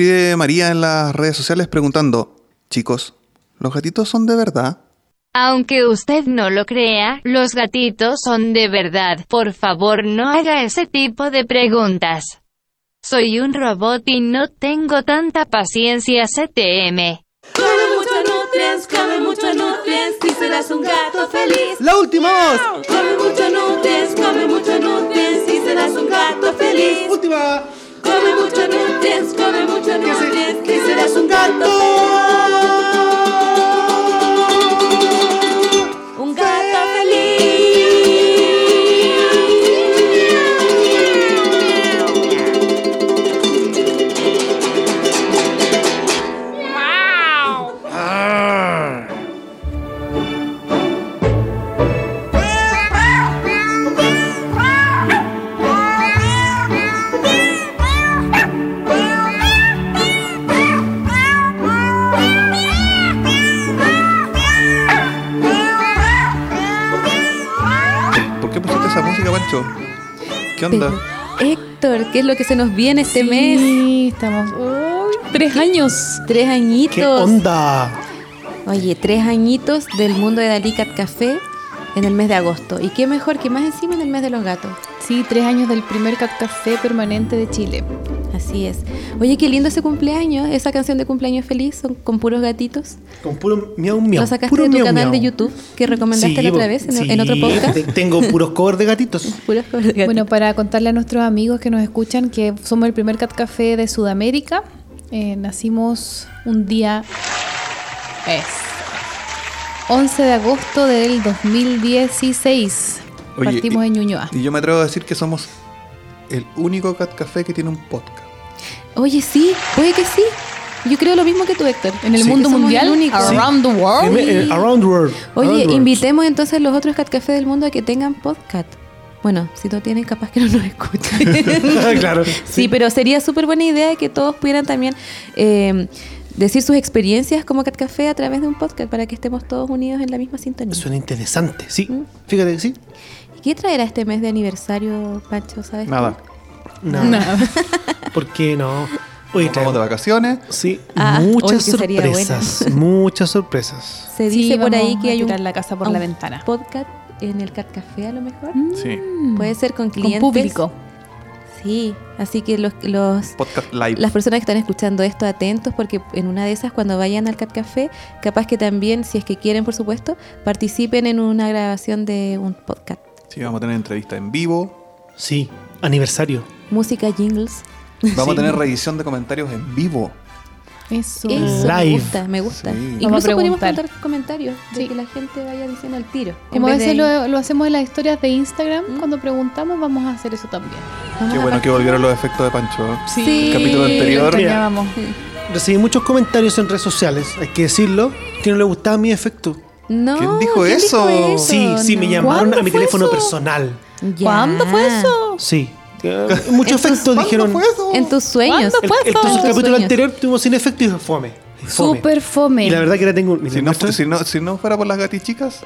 escribe María en las redes sociales preguntando, chicos, ¿los gatitos son de verdad? Aunque usted no lo crea, los gatitos son de verdad. Por favor no haga ese tipo de preguntas. Soy un robot y no tengo tanta paciencia CTM. Come mucho nutrients, come mucho nutrients y serás un gato feliz. La última voz. Come mucho nutrients, come mucho nutrients y serás un gato feliz. Última. Come mucho nutrients, come mucho nutrients y serás un gato. Esa música, Pancho? ¿Qué onda? Pero, Héctor, ¿qué es lo que se nos viene este mes? Sí, estamos. ¡Uy! tres años. Tres añitos. ¿Qué onda? Oye, tres añitos del mundo de Dalí Cat Café en el mes de agosto. Y qué mejor que más encima en el mes de los gatos. Sí, tres años del primer Cat Café permanente de Chile. Así es. Oye, qué lindo ese cumpleaños, esa canción de cumpleaños feliz, son con puros gatitos. Con puro miau miau. Lo sacaste puro de tu miau, canal miau. de YouTube que recomendaste Sí, la otra vez en, sí, en otro podcast. te- Tengo puros covers de gatitos. Puros covers de gatitos. Bueno, para contarle a nuestros amigos que nos escuchan que somos el primer Cat Café de Sudamérica. Eh, nacimos un día. Es. 11 de agosto del 2016. Oye, Partimos y- en Ñuñoa. Y yo me atrevo a decir que somos el único Cat Café que tiene un podcast. Oye, sí, puede que sí. Yo creo lo mismo que tú, Héctor. En el Sí. mundo mundial, el único. around the world. Eh, Around the World. Oye, Around the world. invitemos entonces los otros Cat Café del mundo a que tengan podcast. Bueno, si no tienen, capaz que no nos escuchen. claro. sí, pero sería súper buena idea que todos pudieran también eh, decir sus experiencias como Cat Café a través de un podcast para que estemos todos unidos en la misma sintonía. Suena interesante, sí. Mm. Fíjate que sí. ¿Y qué traerá este mes de aniversario, Pancho? ¿Sabes? tú? Nada. No. ¿Por qué no? Oye, vamos de vacaciones. Sí, Ah, muchas sorpresas. Muchas sorpresas. Se Sí, dice por ahí que a hay un, la casa por un la ventana. podcast en el Cat Café a lo mejor. Sí. Puede ser con Con clientes. público. Sí, así que los, los Podcast live. las personas que están escuchando esto atentos porque en una de esas cuando vayan al Cat Café, capaz que también, si es que quieren por supuesto, participen en una grabación de un podcast. Sí, vamos a tener entrevista en vivo. Sí, aniversario. Música, jingles. Vamos Sí. a tener revisión de comentarios en vivo. Eso. Eso me gusta, me gusta. Sí. Incluso podemos preguntar. contar comentarios de Sí. que la gente vaya diciendo al tiro. Como a veces lo, lo hacemos en las historias de Instagram, ¿Mm? cuando preguntamos, vamos a hacer eso también. Vamos Qué bueno que volvieron los efectos de Pancho. ¿eh? Sí. El capítulo anterior. Recibí muchos comentarios en redes sociales, hay que decirlo, que no le gustaba mi efecto. No, ¿Quién dijo eso? Sí, sí, me llamaron ¿Cuándo a mi teléfono eso? personal. Ya. ¿Cuándo fue eso? Sí. Eh, Mucho efecto dijeron. ¿Cuándo fue eso? En tus sueños. ¿Cuándo El, fue el- eso? el capítulo sueños. anterior tuvimos sin efecto y fome. Fome. Súper fome. Y la verdad que ahora tengo. Si no, si, no, si no fuera por las gatichicas,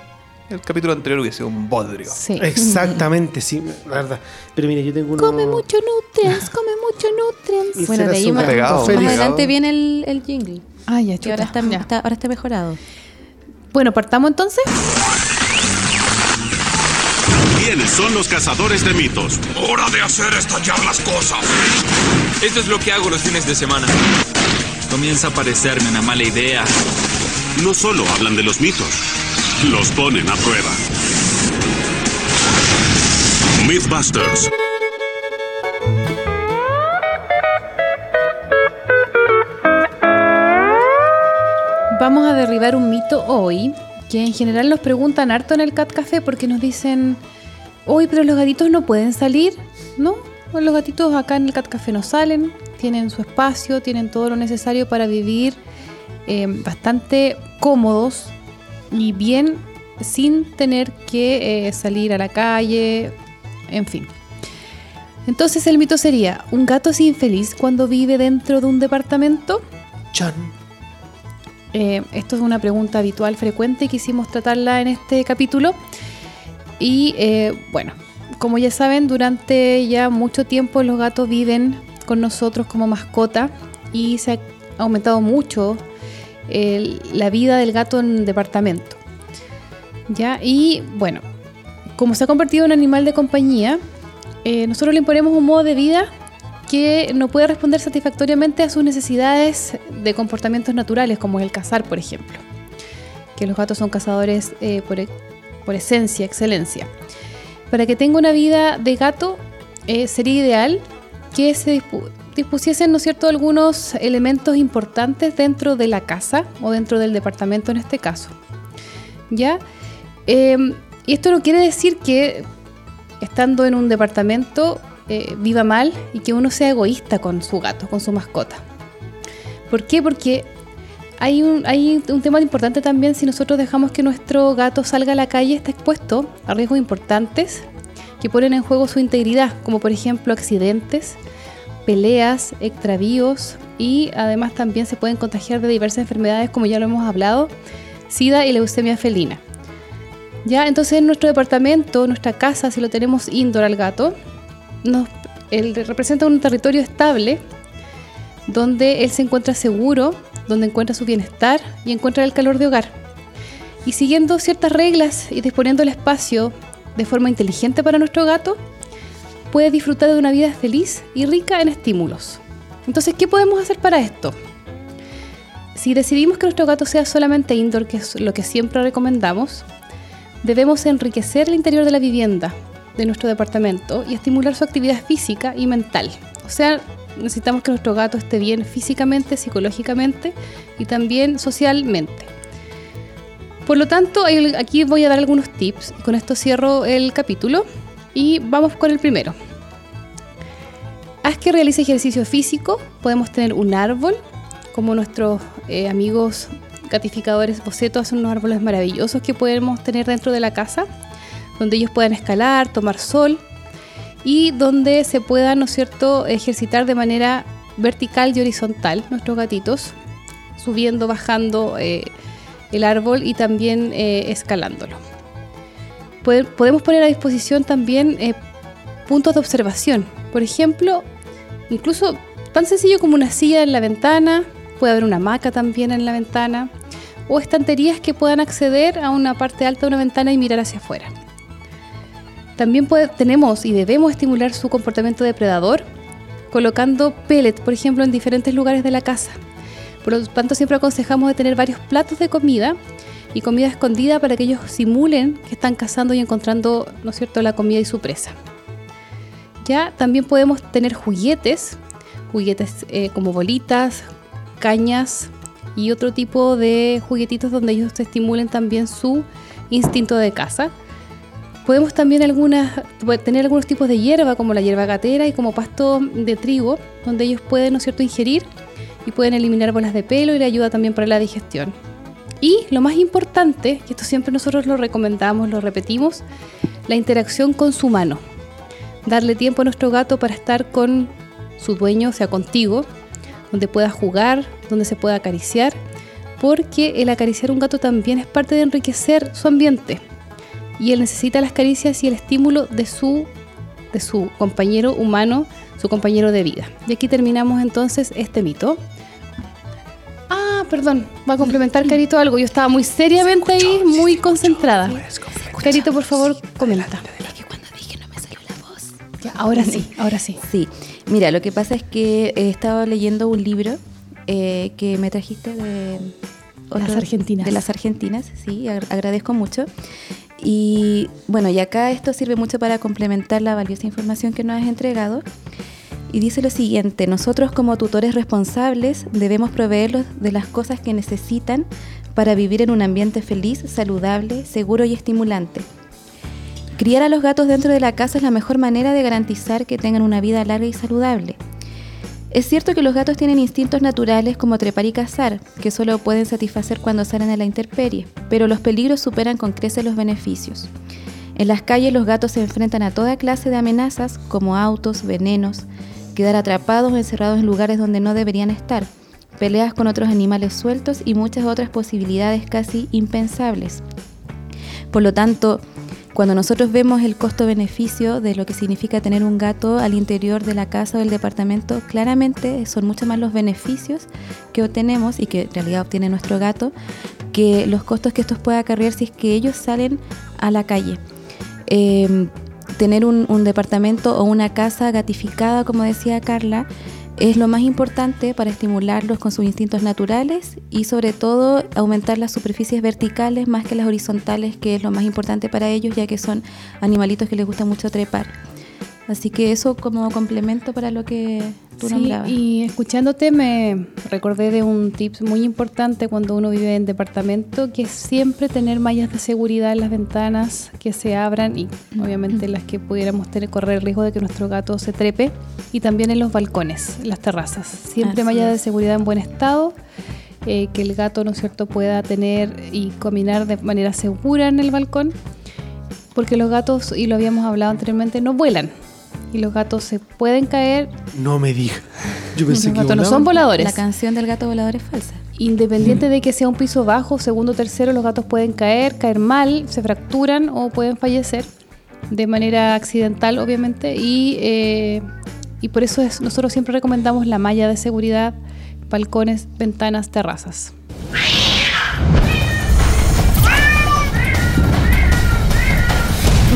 el capítulo anterior hubiese sido un bodrio. Sí. Exactamente, sí, la verdad. Pero mire, yo tengo uno. Come mucho nutrients, come mucho nutrients. Y Bueno, de ahí más, Pegado, más adelante viene el, el jingle. Ah, ya, Que ahora está, Ya. está- ahora está mejorado. Bueno, partamos entonces. ¿Quiénes son los cazadores de mitos? ¡Hora de hacer estallar las cosas! Esto es lo que hago los fines de semana. Comienza a parecerme una mala idea. No solo hablan de los mitos, los ponen a prueba. Mythbusters. Vamos a derribar un mito hoy, que en general nos preguntan harto en el Cat Café porque nos dicen, hoy pero los gatitos no pueden salir, ¿no? Los gatitos acá en el Cat Café no salen, tienen su espacio, tienen todo lo necesario para vivir eh, bastante cómodos y bien sin tener que eh, salir a la calle, en fin. Entonces el mito sería, ¿un gato es infeliz cuando vive dentro de un departamento? Chan. Eh, esto es una pregunta habitual, frecuente, y quisimos tratarla en este capítulo. Y eh, bueno, como ya saben, durante ya mucho tiempo los gatos viven con nosotros como mascota y se ha aumentado mucho el- la vida del gato en departamento. ¿Ya? Y bueno, como se ha convertido en un animal de compañía, eh, nosotros le imponemos un modo de vida que no puede responder satisfactoriamente a sus necesidades de comportamientos naturales, como el cazar, por ejemplo. Que los gatos son cazadores eh, por, e- por esencia, excelencia. Para que tenga una vida de gato, eh, sería ideal que se dispu- dispusiesen, ¿no es cierto?, algunos elementos importantes dentro de la casa o dentro del departamento en este caso. ¿Ya? Eh, y esto no quiere decir que estando en un departamento eh, viva mal y que uno sea egoísta con su gato, con su mascota. ¿Por qué? Porque hay un, tema importante también si nosotros dejamos que nuestro gato salga a la calle, está expuesto a riesgos importantes que ponen en juego su integridad, como por ejemplo accidentes, peleas, extravíos y además también se pueden contagiar de diversas enfermedades como ya lo hemos hablado, SIDA y leucemia felina. Ya, entonces en nuestro departamento, nuestra casa, si lo tenemos indoor al gato, nos, representa un territorio estable donde él se encuentra seguro, donde encuentra su bienestar y encuentra el calor de hogar. Y siguiendo ciertas reglas y disponiendo el espacio de forma inteligente para nuestro gato, puede disfrutar de una vida feliz y rica en estímulos. Entonces, ¿qué podemos hacer para esto? Si decidimos que nuestro gato sea solamente indoor, que es lo que siempre recomendamos, debemos enriquecer el interior de la vivienda, de nuestro departamento, y estimular su actividad física y mental. O sea, necesitamos que nuestro gato esté bien físicamente, psicológicamente y también socialmente. Por lo tanto, aquí voy a dar algunos tips. Con esto cierro el capítulo y vamos con el primero. Haz que realice ejercicio físico. Podemos tener un árbol, como nuestros eh, amigos gatificadores boceto hacen unos árboles maravillosos que podemos tener dentro de la casa, donde ellos puedan escalar, tomar sol y donde se puedan, ¿no cierto?, ejercitar de manera vertical y horizontal nuestros gatitos, subiendo, bajando eh, el árbol y también eh, escalándolo. Podemos poner a disposición también eh, puntos de observación. Por ejemplo, incluso tan sencillo como una silla en la ventana, puede haber una hamaca también en la ventana, o estanterías que puedan acceder a una parte alta de una ventana y mirar hacia afuera. También puede- tenemos y debemos estimular su comportamiento depredador colocando pellets, por ejemplo, en diferentes lugares de la casa. Por lo tanto, siempre aconsejamos de tener varios platos de comida y comida escondida para que ellos simulen que están cazando y encontrando, ¿no es cierto?, la comida y su presa. Ya también podemos tener juguetes, juguetes eh, como bolitas, cañas y otro tipo de juguetitos donde ellos estimulen también su instinto de caza. Podemos también algunas, tener algunos tipos de hierba, como la hierba gatera y como pasto de trigo, donde ellos pueden, ¿no es cierto?, ingerir y pueden eliminar bolas de pelo y le ayuda también para la digestión. Y lo más importante, que esto siempre nosotros lo recomendamos, lo repetimos, la interacción con su mano. Darle tiempo a nuestro gato para estar con su dueño, o sea, contigo, donde pueda jugar, donde se pueda acariciar, porque el acariciar un gato también es parte de enriquecer su ambiente. Y él necesita las caricias y el estímulo de su, de su compañero humano, su compañero de vida. Y aquí terminamos entonces este mito. Ah, perdón, va a complementar Carito algo. Yo estaba muy seriamente ahí, muy concentrada. Carito, por favor, comenta. Es que cuando dije no me salió la voz. Ya, ahora sí, ahora sí. Sí, mira, lo que pasa es que he estado leyendo un libro eh, que me trajiste de... Las Argentinas. De las Argentinas, sí, ag- agradezco mucho. Y bueno, y acá esto sirve mucho para complementar la valiosa información que nos has entregado. Y dice lo siguiente, nosotros como tutores responsables debemos proveerlos de las cosas que necesitan para vivir en un ambiente feliz, saludable, seguro y estimulante. Criar a los gatos dentro de la casa es la mejor manera de garantizar que tengan una vida larga y saludable. Es cierto que los gatos tienen instintos naturales como trepar y cazar, que solo pueden satisfacer cuando salen a la intemperie, pero los peligros superan con creces los beneficios. En las calles los gatos se enfrentan a toda clase de amenazas como autos, venenos, quedar atrapados o encerrados en lugares donde no deberían estar, peleas con otros animales sueltos y muchas otras posibilidades casi impensables. Por lo tanto, cuando nosotros vemos el costo-beneficio de lo que significa tener un gato al interior de la casa o del departamento, claramente son mucho más los beneficios que obtenemos y que en realidad obtiene nuestro gato que los costos que estos pueda acarrear si es que ellos salen a la calle. Eh, tener un departamento o una casa gatificada, como decía Carla, es lo más importante para estimularlos con sus instintos naturales y sobre todo aumentar las superficies verticales más que las horizontales, que es lo más importante para ellos, ya que son animalitos que les gusta mucho trepar. Así que eso como complemento para lo que tú Sí, nombrabas. y escuchándote me recordé de un tip muy importante cuando uno vive en departamento, que es siempre tener mallas de seguridad en las ventanas que se abran y obviamente las que pudiéramos tener, correr el riesgo de que nuestro gato se trepe y también en los balcones, en las terrazas. Siempre Así mallas de seguridad en buen estado. eh, que el gato, ¿no es cierto?, pueda tener y caminar de manera segura en el balcón, porque los gatos, y lo habíamos hablado anteriormente, no vuelan. Y los gatos se pueden caer No me diga. Yo pensé los que gatos no son voladores. La canción del gato volador es falsa. Independiente de que sea un piso bajo, segundo, tercero, los gatos pueden caer, caer mal, se fracturan o pueden fallecer de manera accidental, obviamente. Y, eh, y por eso es, nosotros siempre recomendamos la malla de seguridad, balcones, ventanas, terrazas.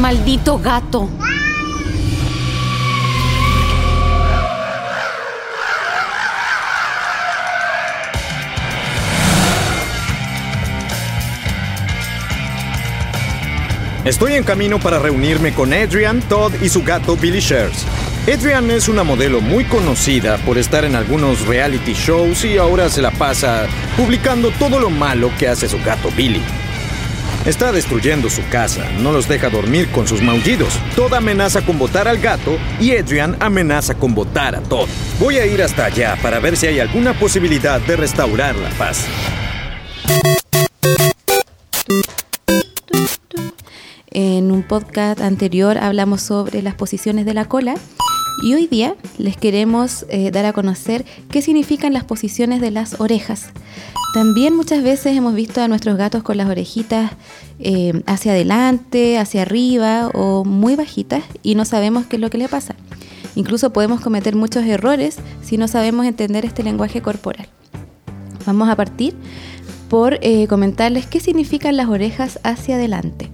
Maldito gato. Estoy en camino para reunirme con Adrian, Todd y su gato Billy Shares. Adrian es una modelo muy conocida por estar en algunos reality shows y ahora se la pasa publicando todo lo malo que hace su gato Billy. Está destruyendo su casa, no los deja dormir con sus maullidos. Todd amenaza con botar al gato y Adrian amenaza con botar a Todd. Voy a ir hasta allá para ver si hay alguna posibilidad de restaurar la paz. Podcast anterior hablamos sobre las posiciones de la cola y hoy día les queremos eh, dar a conocer qué significan las posiciones de las orejas. También muchas veces hemos visto a nuestros gatos con las orejitas eh, hacia adelante, hacia arriba o muy bajitas y no sabemos qué es lo que le pasa. Incluso podemos cometer muchos errores si no sabemos entender este lenguaje corporal. Vamos a partir por eh, comentarles qué significan las orejas hacia adelante.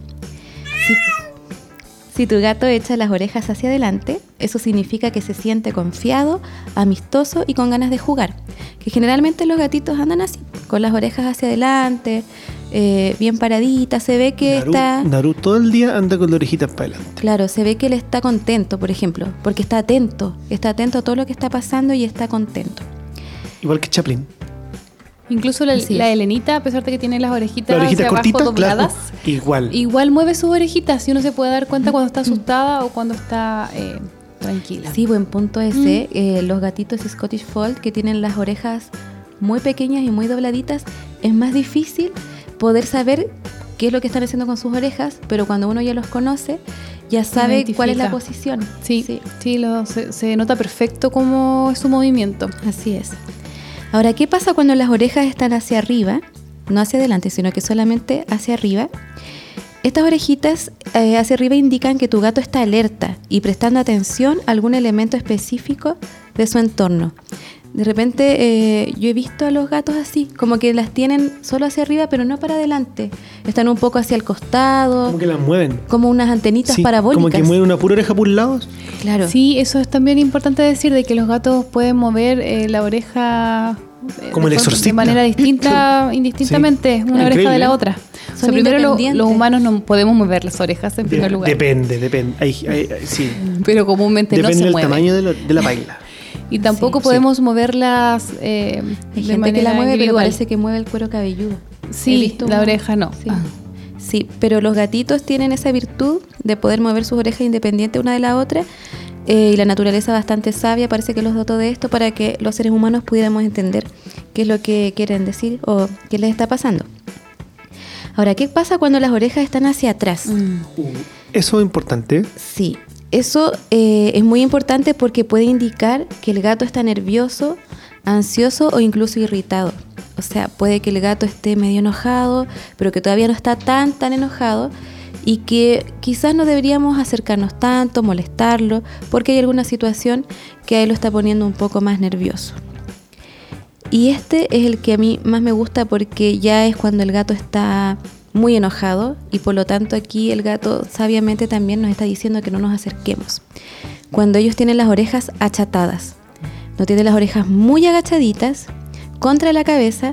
Si tu gato echa las orejas hacia adelante, eso significa que se siente confiado, amistoso y con ganas de jugar. Que generalmente los gatitos andan así, con las orejas hacia adelante, eh, bien paraditas. Se ve que Naru, está. Naru todo el día anda con las orejitas para adelante. Claro, se ve que él está contento, por ejemplo, porque está atento, está atento a todo lo que está pasando y está contento. Igual que Chaplin. Incluso la, la es. Helenita, a pesar de que tiene las orejitas, claro. dobladas, Igual. igual mueve sus orejitas y uno se puede dar cuenta cuando está asustada o cuando está eh, tranquila. Sí, buen punto ese. Eh, los gatitos Scottish Fold que tienen las orejas muy pequeñas y muy dobladitas, es más difícil poder saber qué es lo que están haciendo con sus orejas, pero cuando uno ya los conoce, ya sabe cuál es la posición. Sí, sí, lo- se, se nota perfecto cómo es su movimiento. Así es. Ahora, ¿qué pasa cuando las orejas están hacia arriba? No hacia adelante, sino que solamente hacia arriba. Estas orejitas eh, hacia arriba indican que tu gato está alerta y prestando atención a algún elemento específico de su entorno. De repente eh, yo he visto a los gatos así, como que las tienen solo hacia arriba, pero no para adelante. Están un poco hacia el costado, Como que las mueven. como unas antenitas Sí, parabólicas. Como que mueven una pura oreja por un lado. Claro. Sí, eso es también importante decir de que los gatos pueden mover eh, la oreja Como el de, exorcista. de manera distinta, indistintamente, una oreja de la ¿eh? otra. O sea, primero lo- los humanos no podemos mover las orejas en primer De- lugar, depende, depende. Hay- hay- hay- sí. pero comúnmente Depende no se del mueven. tamaño de, lo- de la baila. Y tampoco Sí. podemos moverlas eh, Hay de gente manera que la mueve, pero parece que mueve el cuero cabelludo. Sí, la un- oreja no. Sí. Sí, pero los gatitos tienen esa virtud de poder mover sus orejas independientes una de la otra. Eh, y la naturaleza bastante sabia parece que los dotó de esto para que los seres humanos pudiéramos entender qué es lo que quieren decir o qué les está pasando. Ahora, ¿qué pasa cuando las orejas están hacia atrás? Eso es importante. Sí, eso eh, es muy importante porque puede indicar que el gato está nervioso, ansioso o incluso irritado. O sea, puede que el gato esté medio enojado, pero que todavía no está tan, tan enojado. Y que quizás no deberíamos acercarnos tanto, molestarlo, porque hay alguna situación que a él lo está poniendo un poco más nervioso. Y este es el que a mí más me gusta porque ya es cuando el gato está muy enojado y por lo tanto aquí el gato sabiamente también nos está diciendo que no nos acerquemos. Cuando ellos tienen las orejas achatadas, no tienen las orejas muy agachaditas contra la cabeza,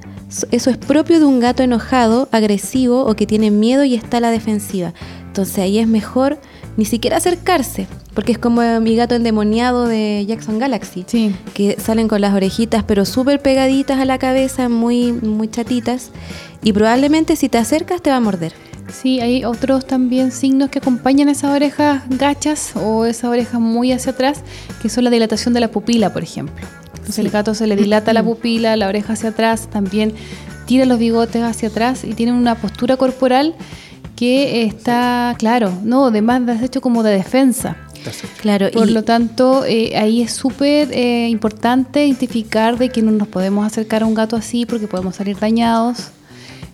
eso es propio de un gato enojado, agresivo o que tiene miedo y está a la defensiva. Entonces ahí es mejor ni siquiera acercarse, porque es como mi gato endemoniado de Jackson Galaxy, Sí. que salen con las orejitas pero súper pegaditas a la cabeza, muy, muy chatitas, y probablemente si te acercas te va a morder. Sí, hay otros también signos que acompañan esas orejas gachas o esas orejas muy hacia atrás, que son la dilatación de la pupila, por ejemplo. Entonces Sí. el gato se le dilata la pupila, la oreja hacia atrás, también tira los bigotes hacia atrás y tiene una postura corporal que está, claro, no, además de hecho como de defensa. Claro, Por y lo tanto, eh, ahí es súper eh, importante identificar de que no nos podemos acercar a un gato así porque podemos salir dañados.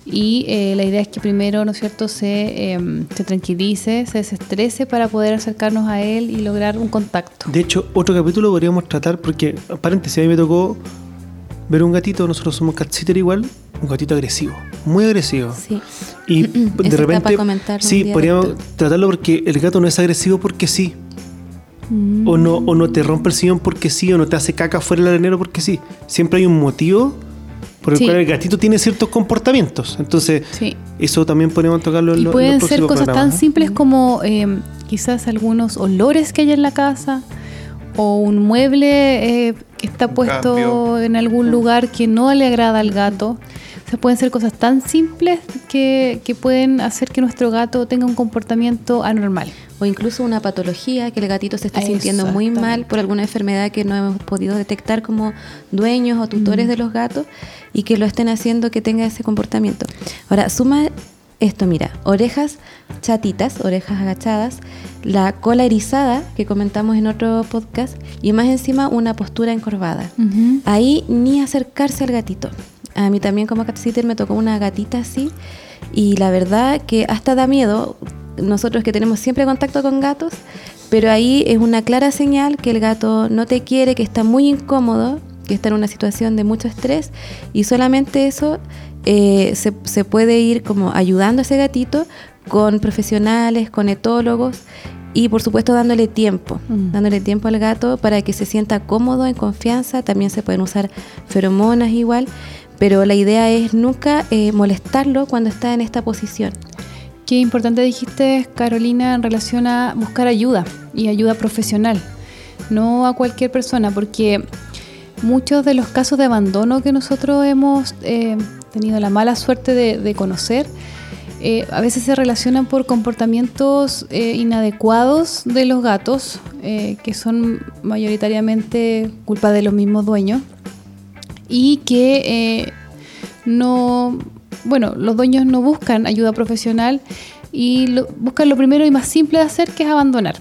Y eh, la idea es que primero, ¿no es cierto?, se, eh, se tranquilice, se desestrese para poder acercarnos a él y lograr un contacto. De hecho, otro capítulo podríamos tratar, porque paréntesis, a mí me tocó ver un gatito, nosotros somos cat sitter igual, un gatito agresivo, muy agresivo. sí, Y de repente, sí, podríamos tratarlo porque el gato no es agresivo porque sí. Mm. O, no, o no te rompe el sillón porque sí, o no te hace caca fuera del arenero porque sí. Siempre hay un motivo por el Sí. cual el gatito tiene ciertos comportamientos. Entonces, Sí. eso también podríamos tocarlo en Y lo- en pueden los ser cosas tan programas, simples como eh, quizás algunos olores que hay en la casa o un mueble eh, que está puesto cambio. en algún lugar que no le agrada al gato. O sea, pueden ser cosas tan simples que, que pueden hacer que nuestro gato tenga un comportamiento anormal. o incluso una patología que el gatito se esté sintiendo muy mal por alguna enfermedad que no hemos podido detectar como dueños o tutores de los gatos y que lo estén haciendo que tenga ese comportamiento. Ahora, suma esto, mira, orejas chatitas, orejas agachadas, la cola erizada que comentamos en otro podcast y más encima una postura encorvada. Ahí ni acercarse al gatito. A mí también como cat sitter me tocó una gatita así y la verdad que hasta da miedo nosotros que tenemos siempre contacto con gatos, pero ahí es una clara señal que el gato no te quiere, que está muy incómodo, que está en una situación de mucho estrés y solamente eso eh, se, se puede ir como ayudando a ese gatito con profesionales, con etólogos y por supuesto dándole tiempo, Mm. dándole tiempo al gato para que se sienta cómodo, en confianza, también se pueden usar feromonas igual, pero la idea es nunca eh, molestarlo cuando está en esta posición. Qué importante dijiste, Carolina, en relación a buscar ayuda y ayuda profesional, no a cualquier persona, porque muchos de los casos de abandono que nosotros hemos eh, tenido la mala suerte de, conocer, eh, a veces se relacionan por comportamientos eh, inadecuados de los gatos, eh, que son mayoritariamente culpa de los mismos dueños, y que eh, no, bueno, los dueños no buscan ayuda profesional y lo- buscan lo primero y más simple de hacer, que es abandonar.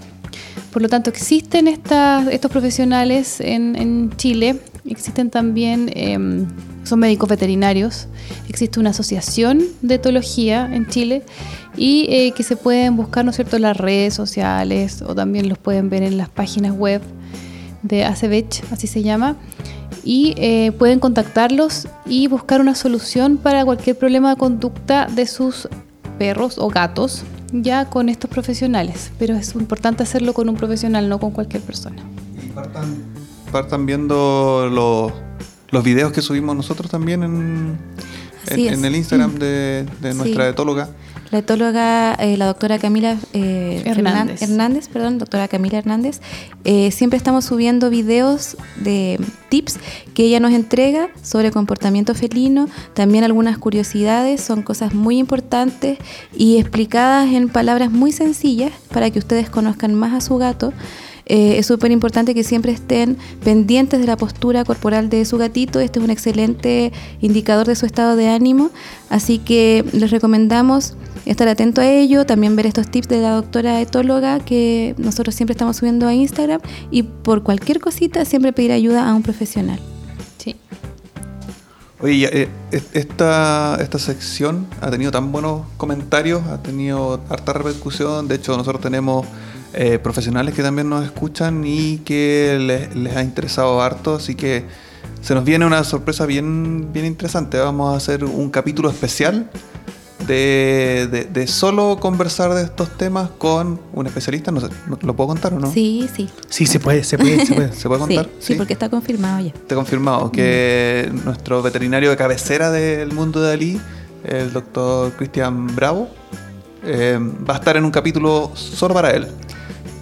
Por lo tanto, existen estas, estos profesionales en, Chile, existen también, em, son médicos veterinarios, existe una asociación de etología en Chile y eh, que se pueden buscar, ¿no es cierto?, en las redes sociales o también los pueden ver en las páginas web de ACEVECH, así se llama, y eh, pueden contactarlos y buscar una solución para cualquier problema de conducta de sus perros o gatos, ya con estos profesionales. Pero es importante hacerlo con un profesional, no con cualquier persona. Partan, partan viendo los, los videos que subimos nosotros también en, en, el Instagram de, de Sí. nuestra etóloga. La etóloga, eh, la doctora Camila eh, Hernández. Hernández, perdón, doctora Camila Hernández, eh, siempre estamos subiendo videos de tips que ella nos entrega sobre comportamiento felino, también algunas curiosidades, son cosas muy importantes y explicadas en palabras muy sencillas para que ustedes conozcan más a su gato. Eh, es súper importante que siempre estén pendientes de la postura corporal de su gatito. Este es un excelente indicador de su estado de ánimo. Así que les recomendamos estar atento a ello, también ver estos tips de la doctora etóloga que nosotros siempre estamos subiendo a Instagram y por cualquier cosita siempre pedir ayuda a un profesional. Sí. Oye, eh, es- esta, esta sección ha tenido tan buenos comentarios, ha tenido harta repercusión. De hecho, nosotros tenemos eh, profesionales que también nos escuchan y que les, les ha interesado harto. Así que se nos viene una sorpresa bien, bien interesante. Vamos a hacer un capítulo especial de, de- de solo conversar de estos temas con un especialista. No sé, ¿no- ¿lo puedo contar o no? Sí, sí. Sí, se puede, se puede, se puede. ¿Se puede Sí, contar? sí, porque está confirmado ya. Te he confirmado que nuestro veterinario de cabecera del mundo de Dalí, el doctor Cristian Bravo, eh, va a estar en un capítulo solo para él.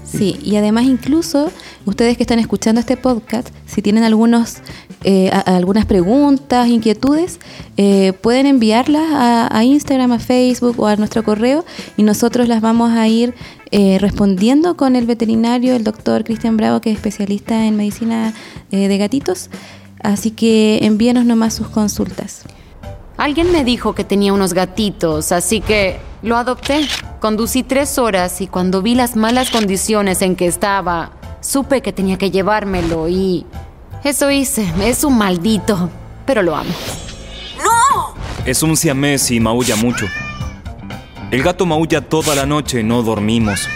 Sí, y además incluso ustedes que están escuchando este podcast, si tienen algunos, eh, algunas preguntas, inquietudes, eh, pueden enviarlas a, Instagram, a Facebook o a nuestro correo y nosotros las vamos a ir eh, respondiendo con el veterinario, el doctor Cristian Bravo, que es especialista en medicina de gatitos. Así que envíenos nomás sus consultas. Alguien me dijo que tenía unos gatitos, así que lo adopté. Conducí tres horas y cuando vi las malas condiciones en que estaba, supe que tenía que llevármelo y... Eso hice. Es un maldito, pero lo amo. Es un siamés y maulla mucho. El gato maulla toda la noche, no dormimos.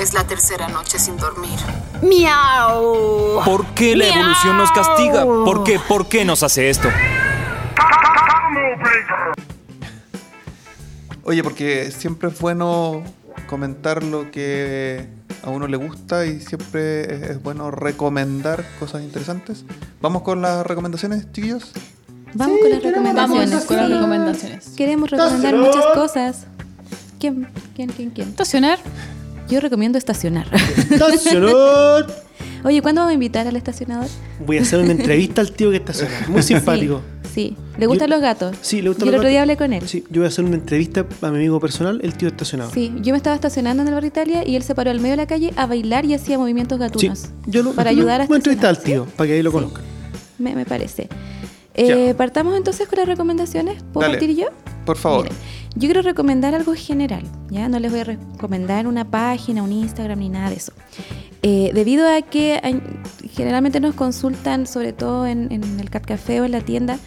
Es la tercera noche sin dormir. ¡Miau! ¿Por qué la evolución nos castiga? ¿Por qué? ¿Por qué nos hace esto? Oye, porque siempre es bueno comentar lo que a uno le gusta y siempre es, bueno recomendar cosas interesantes. Vamos con las recomendaciones, chiquillos. Vamos con las recomendaciones. Vamos con las Sí. recomendaciones. Queremos recomendar muchas cosas. ¿Quién? ¿Quién? ¿Quién? ¿Quién? Estacionar. Yo recomiendo estacionar. ¡Estacionar! Oye, ¿cuándo vamos a invitar al estacionador? Voy a hacer una entrevista al tío que estaciona. Muy simpático. Sí. ¿Le gustan Yo- los gatos? Sí, le gusta Yo el los otro día gatos. hablé con él. Sí, yo voy a hacer una entrevista a mi amigo personal, el tío estacionado. Sí, yo me estaba estacionando en el barrio Italia y él se paró al medio de la calle a bailar y hacía movimientos gatunos. yo lo, para ayudar a Voy a entrevistar al tío, para que ahí lo conozcan. Me, me parece. Eh, partamos entonces con las recomendaciones. ¿Puedo Dale. partir yo? Por favor. Miren, yo quiero recomendar algo general, ¿ya? No les voy a recomendar una página, un Instagram ni nada de eso. Eh, debido a que generalmente nos consultan, sobre todo en, en el Cat Café o en la tienda,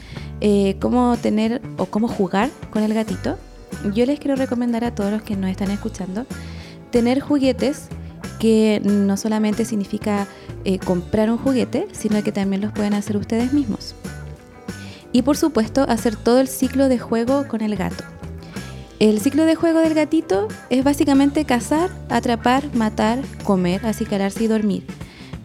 eh, cómo tener o cómo jugar con el gatito, yo les quiero recomendar a todos los que nos están escuchando tener juguetes que no solamente significa eh, comprar un juguete, sino que también los pueden hacer ustedes mismos. Y por supuesto, hacer todo el ciclo de juego con el gato. El ciclo de juego del gatito es básicamente cazar, atrapar, matar, comer, acicalarse y dormir.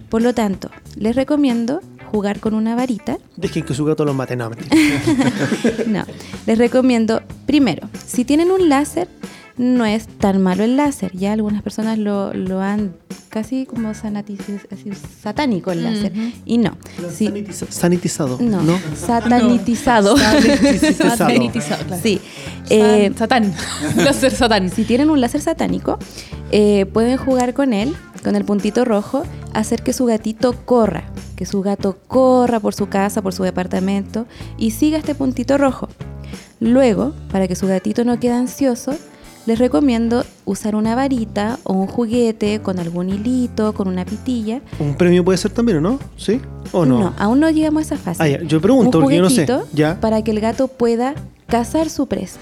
Por lo tanto, les recomiendo jugar con una varita. Dejen que su gato los mate. No. No, les recomiendo, primero, si tienen un láser, no es tan malo el láser. Ya algunas personas lo, lo han casi como sanatiz- así, satánico el láser. Y no. Sí, Sanitiza- Sanitizado. no, ¿no? satanitizado. Sanitizado. Sanitizado, claro. Sí. Eh, satán. Láser satán. si tienen un láser satánico, eh, pueden jugar con él, con el puntito rojo, hacer que su gatito corra, que su gato corra por su casa, por su departamento y siga este puntito rojo. Luego, para que su gatito no quede ansioso, les recomiendo usar una varita o un juguete con algún hilito, con una pitilla. Un premio puede ser también, ¿o no? ¿Sí? ¿O no? aún no llegamos a esa fase. Ah, ya, yo pregunto un porque yo no sé. Ya. para que el gato pueda cazar su presa.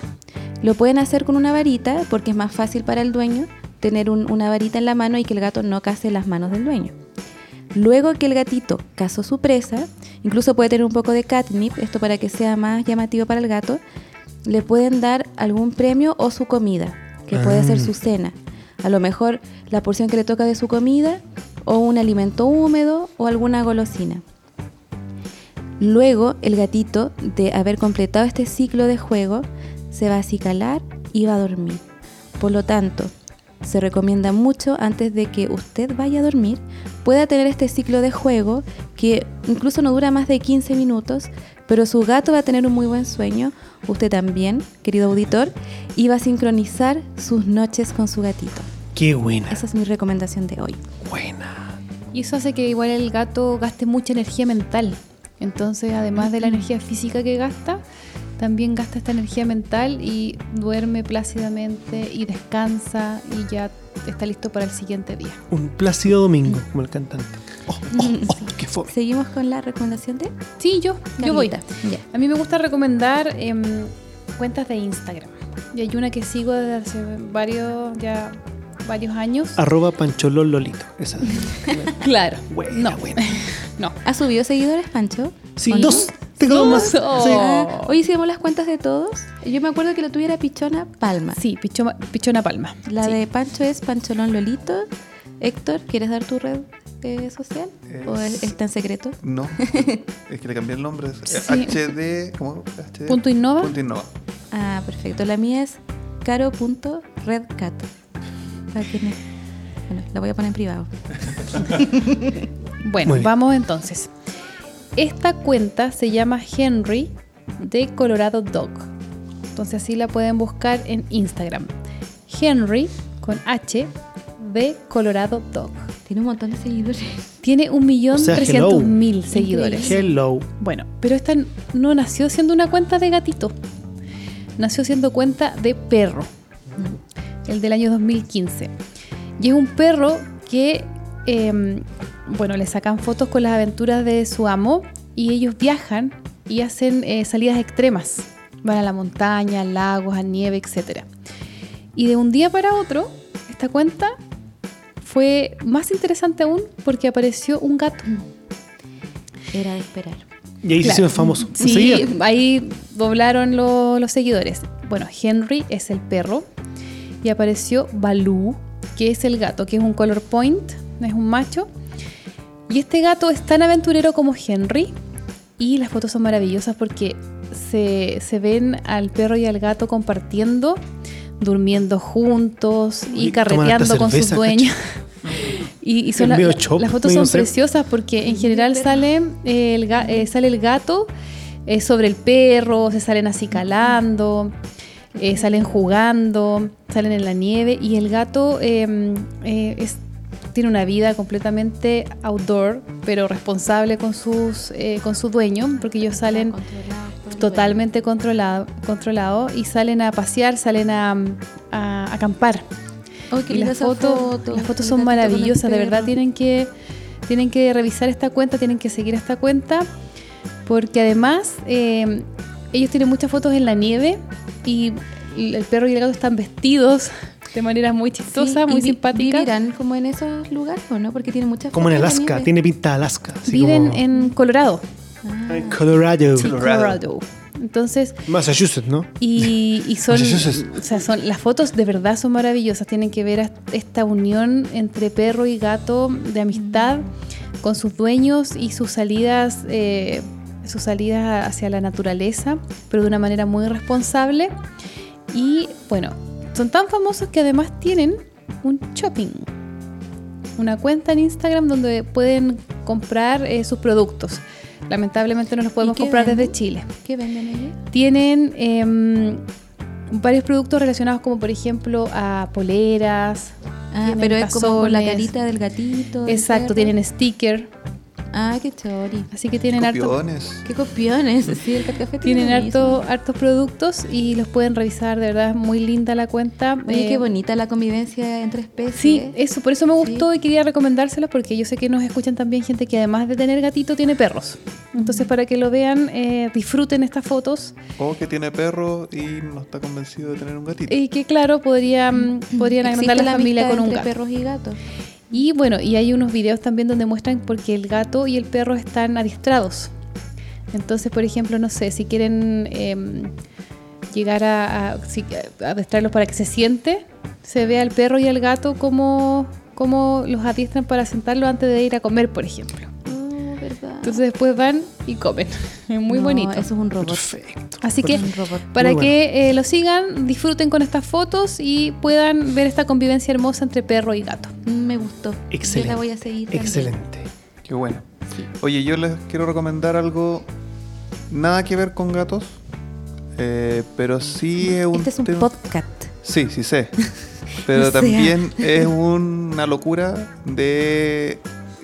Lo pueden hacer con una varita porque es más fácil para el dueño tener un- una varita en la mano y que el gato no case las manos del dueño. Luego que el gatito cazó su presa, incluso puede tener un poco de catnip, esto para que sea más llamativo para el gato, le pueden dar algún premio o su comida, que puede ser Ah. su cena. A lo mejor la porción que le toca de su comida, o un alimento húmedo, o alguna golosina. Luego, el gatito, de haber completado este ciclo de juego, se va a acicalar y va a dormir. Por lo tanto, se recomienda mucho antes de que usted vaya a dormir, pueda tener este ciclo de juego que incluso no dura más de 15 minutos, pero su gato va a tener un muy buen sueño, usted también, querido auditor, y va a sincronizar sus noches con su gatito. Qué buena. Esa es mi recomendación de hoy. Y eso hace que igual el gato gaste mucha energía mental. Entonces, además de la energía física que gasta, también gasta esta energía mental y duerme plácidamente y descansa y ya está listo para el siguiente día. Un plácido domingo, como el cantante. Qué fome. ¿Seguimos con la recomendación de? Sí, yo, yo voy. A mí me gusta recomendar em, cuentas de Instagram. Y hay una que sigo desde hace varios, ya varios años. Arroba Pancholón Lolito. Esa. Claro. Buena, no. buena. No. ¿Has subido seguidores, Pancho? Sí, dos. Tengo dos más. Oh. Sí. Ah, Oye, si vemos las cuentas de todos, yo me acuerdo que la tuya era Pichona Palma. Sí, Pichona, Pichona Palma. La Sí. de Pancho es Pancholón Lolito. Héctor, ¿quieres dar tu red eh, social? ¿O Es- es- está en secreto? No, es que le cambié el nombre. es Sí. HD, ¿cómo? HD. Punto Innova. Punto Innova. Ah, perfecto. La mía es caro.redcat. Para Bueno, la voy a poner en privado. Bueno, vamos entonces. Esta cuenta se llama Henry de Colorado Dog. Entonces así la pueden buscar en Instagram. Henry con H de Colorado Dog. Tiene un montón de seguidores. Tiene un millón O sea, trescientos mil seguidores. Hello. Bueno, pero esta no nació siendo una cuenta de gatito. Nació siendo cuenta de perro. El del año 2015. Y es un perro que, eh, bueno, le sacan fotos con las aventuras de su amo y ellos viajan y hacen eh, salidas extremas. Van a la montaña, a lagos, a nieve, etc. Y de un día para otro, esta cuenta fue más interesante aún porque apareció un gato. Era de esperar. Y ahí se hicieron famosos. Sí, ahí doblaron lo- los seguidores. Bueno, Henry es el perro y apareció Baloo, que es el gato, que es un color point, es un macho. Y este gato es tan aventurero como Henry y las fotos son maravillosas porque se, se ven al perro y al gato compartiendo, durmiendo juntos y carreteando con sus cerveza, dueños. Y, y son Es la- medio la- chop, las fotos son ser- preciosas porque en general sale eh, el, ga- eh, sale el gato eh, sobre el perro, se salen así calando, eh, salen jugando, salen en la nieve y el gato eh, eh, es- tiene una vida completamente outdoor, pero responsable con, sus, eh, con su dueño, porque ellos salen totalmente controlado, controlado y salen a pasear, salen a, a acampar. Oh, qué Y linda las foto, las fotos son maravillosas, de verdad tienen que, tienen que revisar esta cuenta, tienen que seguir esta cuenta, porque además eh, ellos tienen muchas fotos en la nieve y el perro y el gato están vestidos de manera muy chistosa, Sí, muy y vi- simpática. ¿Vivirán como en esos lugares o no? Porque tienen muchas Como en Alaska. nieve. Tiene pinta de Alaska. Viven como- en Colorado. En Colorado. Colorado. Entonces, Massachusetts, ¿no? Y, y son, Massachusetts. o sea, son, las fotos de verdad son maravillosas. Tienen que ver a- esta unión entre perro y gato de amistad con sus dueños y sus salidas, eh, sus salidas hacia la naturaleza, pero de una manera muy responsable. Y bueno, son tan famosos que además tienen un shopping, una cuenta en Instagram donde pueden comprar eh, sus productos. Lamentablemente no los podemos comprar venden? desde Chile ¿Qué venden ellos? tienen em, varios productos relacionados como por ejemplo a poleras. Ah, pero es como la tazones. carita del gatito. del Exacto, perro. tienen sticker. Ah, qué chori. Así que tienen harto, Copiones. Qué copiones. Sí, el café tiene tienen harto, hartos productos y los pueden revisar. De verdad es muy linda la cuenta. Oye, Eh, qué bonita la convivencia entre especies. Sí, eso, por eso me gustó y quería recomendárselos porque yo sé que nos escuchan también gente que además de tener gatito tiene perros. Entonces para que lo vean, eh, disfruten estas fotos O que tiene perro y no está convencido de tener un gatito. y que claro, podrían, podrían Existe agrandar la, familia amistad con un gato. perros y gatos. Y bueno, y hay unos videos también donde muestran porque el gato y el perro están adiestrados. Entonces, por ejemplo, no sé, si quieren em, llegar a, a, para que se siente, se ve al perro y al gato cómo, cómo los adiestran para sentarlo antes de ir a comer, por ejemplo. Verdad. Entonces después van y comen. Es muy No, bonito. Eso es un robot. Perfecto. Así que para Muy que eh, lo sigan, disfruten con estas fotos y puedan ver esta convivencia hermosa entre perro y gato. Mm, Me gustó. Excelente. Yo la voy a seguir. también. Excelente. Qué bueno. Oye, yo les quiero recomendar algo nada que ver con gatos, eh, pero sí es un, Este es un podcast. Sí, sí sé. Pero O sea. también es una locura de,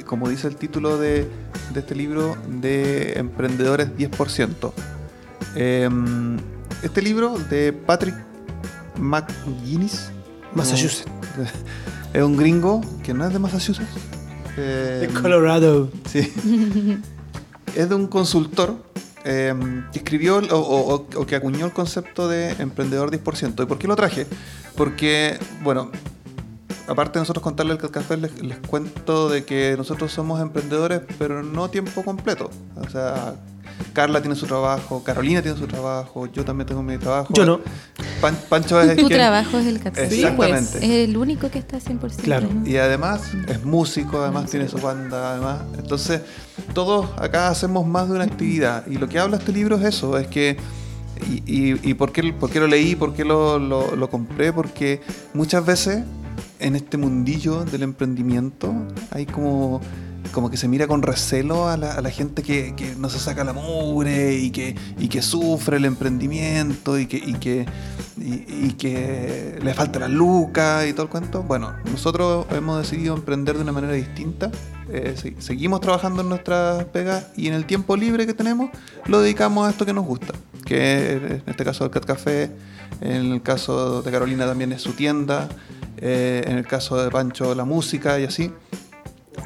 como dice el título de, de este libro, de Emprendedores 10%. Em, este libro de Patrick McGuinness. Massachusetts. Es un gringo que no es de Massachusetts. Eh, De Colorado. Sí. es de un consultor eh, que escribió o, o- o que acuñó el concepto de emprendedor 10%. ¿Y por qué lo traje? Porque, bueno, aparte de nosotros contarle el café, les, les cuento de que nosotros somos emprendedores, pero no tiempo completo. O sea, Carla tiene su trabajo, Carolina tiene su trabajo, yo también tengo mi trabajo. Yo no. Pan- Pancho es el Tu que- trabajo es el café. Exactamente. Es el único que está 100%. Claro. Y además es músico, además tiene su banda, además. Entonces, todos acá hacemos más de una actividad. Y lo que habla este libro es eso, es que... Y, y- y por, qué, por qué lo leí, por qué lo, lo- lo compré? Porque muchas veces en este mundillo del emprendimiento hay como, como que se mira con recelo a la, gente que, no se saca la mugre y que, y que sufre el emprendimiento y que, y que, y, que le falta la luca y todo el cuento. Bueno, nosotros hemos decidido emprender de una manera distinta. Eh, se- seguimos trabajando en nuestras pegas y en el tiempo libre que tenemos lo dedicamos a esto que nos gusta, que en este caso el Cat Café, en el caso de Carolina también es su tienda, eh, en el caso de Pancho la música y así.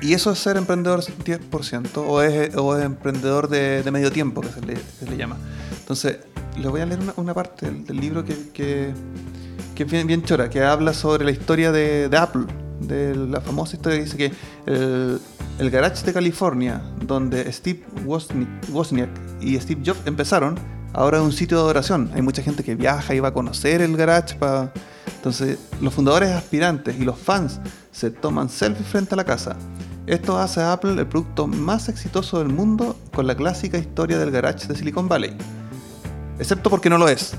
Y eso es ser emprendedor 10% o es, o es emprendedor de, de medio tiempo, que se le, se le llama. Entonces, les voy a leer una, una parte del, del libro que, que, que es bien, bien chora, que habla sobre la historia de, de Apple, de la famosa historia que dice que el, el garage de California, donde Steve Wozniak, Wozniak y Steve Jobs empezaron, ahora es un sitio de adoración. Hay mucha gente que viaja y va a conocer el garage para... Entonces, los fundadores aspirantes y los fans se toman selfies frente a la casa. Esto hace a Apple el producto más exitoso del mundo con la clásica historia del garage de Silicon Valley. Excepto porque no lo es.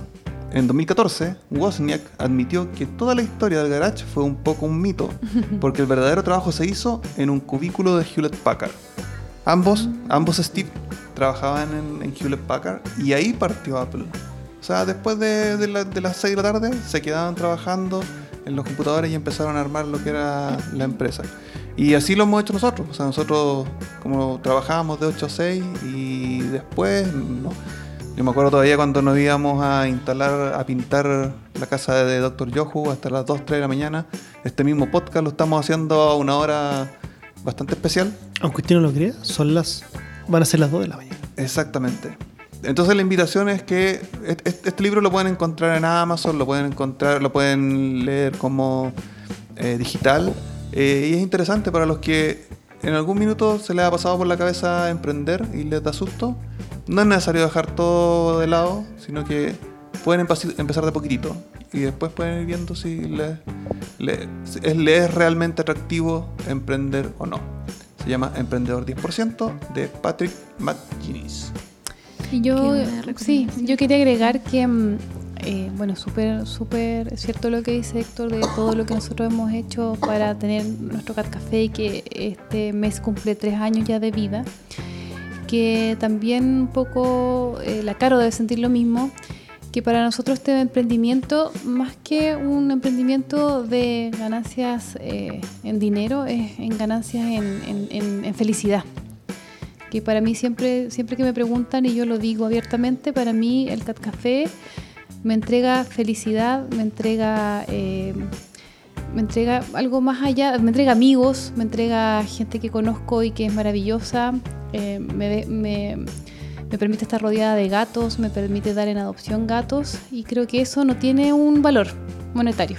En 2014, Wozniak admitió que toda la historia del garage fue un poco un mito, porque el verdadero trabajo se hizo en un cubículo de Hewlett Packard. Ambos, ambos Steve trabajaban en, en Hewlett Packard y ahí partió Apple. O sea, después de, de la- de las 6 de la tarde se quedaban trabajando en los computadores y empezaron a armar lo que era la empresa. Y así lo hemos hecho nosotros. O sea, nosotros como trabajábamos de 8 a 6 y después, no. Yo me acuerdo todavía cuando nos íbamos a instalar, a pintar la casa de Dr. Yohu hasta las 2, 3 de la mañana. Este mismo podcast lo estamos haciendo a una hora bastante especial. Aunque usted no lo crea, son las. Van a ser las 2 de la mañana. Exactamente. Entonces la invitación es que est- est- este libro lo pueden encontrar en Amazon, lo pueden encontrar, lo pueden leer como eh, digital eh, y es interesante para los que en algún minuto se les ha pasado por la cabeza emprender y les da susto. No es necesario dejar todo de lado, sino que pueden empezar de poquitito y después pueden ir viendo si les, les- si es, les es realmente atractivo emprender o no. Se llama Emprendedor 10% de Patrick McGuinness. Y yo, sí, yo quería agregar que, mm, eh, bueno, súper, súper cierto lo que dice Héctor de todo lo que nosotros hemos hecho para tener nuestro Cat Café y que este mes cumple tres años ya de vida. Que también un poco eh, la Caro debe sentir lo mismo, que para nosotros este emprendimiento, más que un emprendimiento de ganancias eh, en dinero, es en ganancias en- en- en- en felicidad que para mí siempre, siempre que me preguntan y yo lo digo abiertamente, para mí el Cat Café me entrega felicidad, me entrega, eh, me entrega algo más allá, me entrega amigos, me entrega gente que conozco y que es maravillosa, eh, me, me- me permite estar rodeada de gatos, me permite dar en adopción gatos y creo que eso no tiene un valor monetario.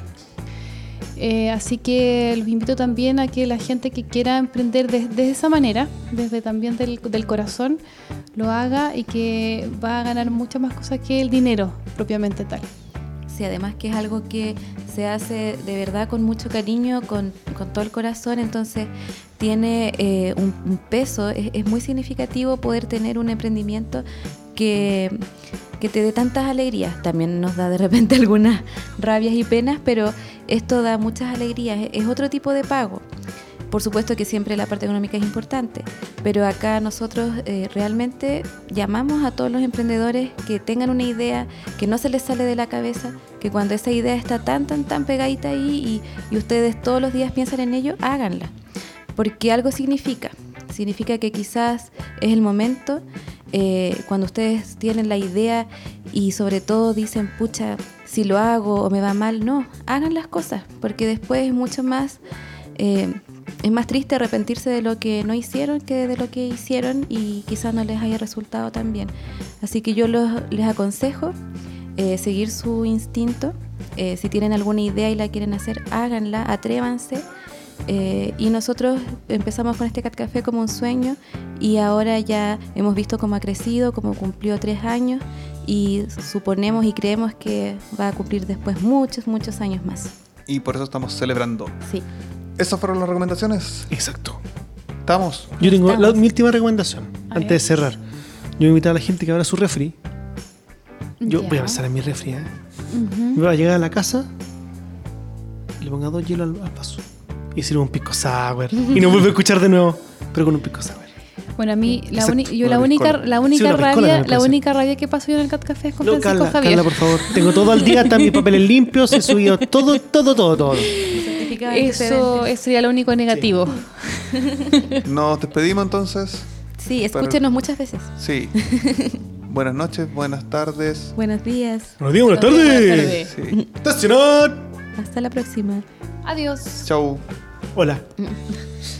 Eh, así que los invito también a que la gente que quiera emprender de, de esa manera, desde también del, corazón, lo haga y que va a ganar muchas más cosas que el dinero propiamente tal. Sí, además que es algo que se hace de verdad con mucho cariño, con, con todo el corazón, entonces tiene eh, un, peso, es, es muy significativo poder tener un emprendimiento que, que te dé tantas alegrías. También nos da de repente algunas rabias y penas, pero esto da muchas alegrías, es- otro tipo de pago. Por supuesto que siempre la parte económica es importante, pero acá nosotros eh, realmente llamamos a todos los emprendedores que tengan una idea, que no se les sale de la cabeza, que cuando esa idea está tan, tan, tan pegadita ahí y, y ustedes todos los días piensan en ello, háganla. Porque algo significa. Significa que quizás es el momento eh, cuando ustedes tienen la idea y sobre todo dicen, pucha, si lo hago o me va mal, no, hagan las cosas, porque después es mucho más eh, es más triste arrepentirse de lo que no hicieron que de lo que hicieron y quizás no les haya resultado tan bien. Así que yo los- les aconsejo eh, seguir su instinto. Eh, si tienen alguna idea y la quieren hacer, háganla, atrévanse. Eh, y nosotros empezamos con este Cat Café como un sueño y ahora ya hemos visto cómo ha crecido, cómo cumplió tres años y suponemos y creemos que va a cumplir después muchos, muchos años más. Y por eso estamos celebrando. Sí. ¿Esas fueron las recomendaciones? Exacto. ¿Estamos? Yo tengo Estamos. la, mi última recomendación, A antes ver. de cerrar. Yo voy a invitar a la gente que abra su refri. Yo Ya. voy a pensar en mi refri, ¿eh? Ujú. Me va a llegar a la casa y le ponga dos hielos al, al vaso. Y sirva un pisco sour. y no vuelvo a escuchar de nuevo, pero con un pisco sour. Bueno, a mí la, Exacto, yo la única, la única rabia, la única rabia que pasó yo en el Cat Café es con No, Francisco Carla, Javier. Carla, por favor. Tengo todo el día, están mis papeles limpios, he subido todo, todo, todo, todo. Eso, eso sería lo único negativo. Nos despedimos entonces. Sí, escúchenos muchas veces. Sí. buenas noches, buenas tardes. Buenos días. Buenos días, buenas Buenas tardes. tardes. Sí. Estacionar. Hasta la próxima. Adiós. Chau. Hola. Mm.